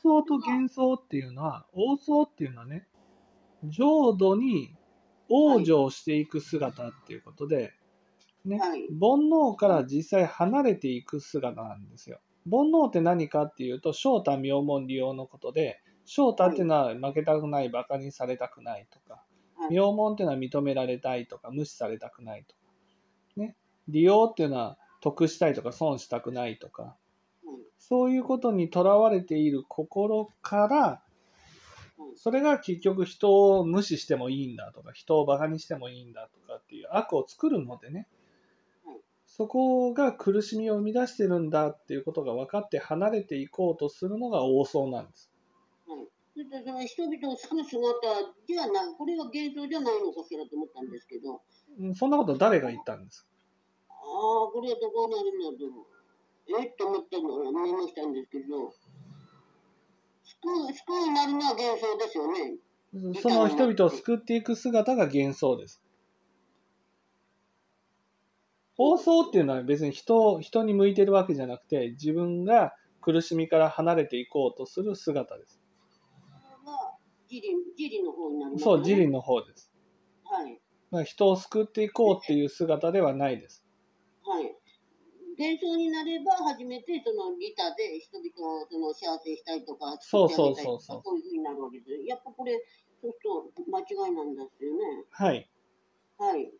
想と幻想っていうのは、王想っていうのはね、浄土に往生していく姿っていうことで、ね、はい。煩悩から実際離れていく姿なんですよ。煩悩って何かっていうと、正太妙門利用のことで、正太っていうのは負けたくない、馬鹿にされたくないとか、はい。妙門っていうのは認められたいとか、無視されたくないとか、ね、利用っていうのは得したいとか、損したくないとか、うんそういうことにとらわれている心からうん、それが結局人を無視してもいいんだとか、人を馬鹿にしてもいいんだとかっていう悪を作るのでねはい、そこが苦しみを生み出してるんだっていうことが分かって離れていこうとするのが王相なんです。人々を救う姿ではない、これは幻想じゃないのかしらと思ったんですけど、うんそんなこと誰が言ったんですか？ああ、これはどこになるんだと思う。えっと思ったの思いましたんですけど、救う、救うになるのは幻想ですよね。その人々を救っていく姿が幻想です。王相っていうのは別に人を人に向いてるわけじゃなくて自分が苦しみから離れていこうとする姿です。これは自利、自利の方になります、ね。そう、自利の方です。はい。人を救っていこうっていう姿ではないです。はい。幻想になれば初めてその利他で人々をその幸せにしたいとか、そうそうそうそうそういうふうになるわけです。やっぱこれ、ちょっと間違いなんですよね。はい。はい。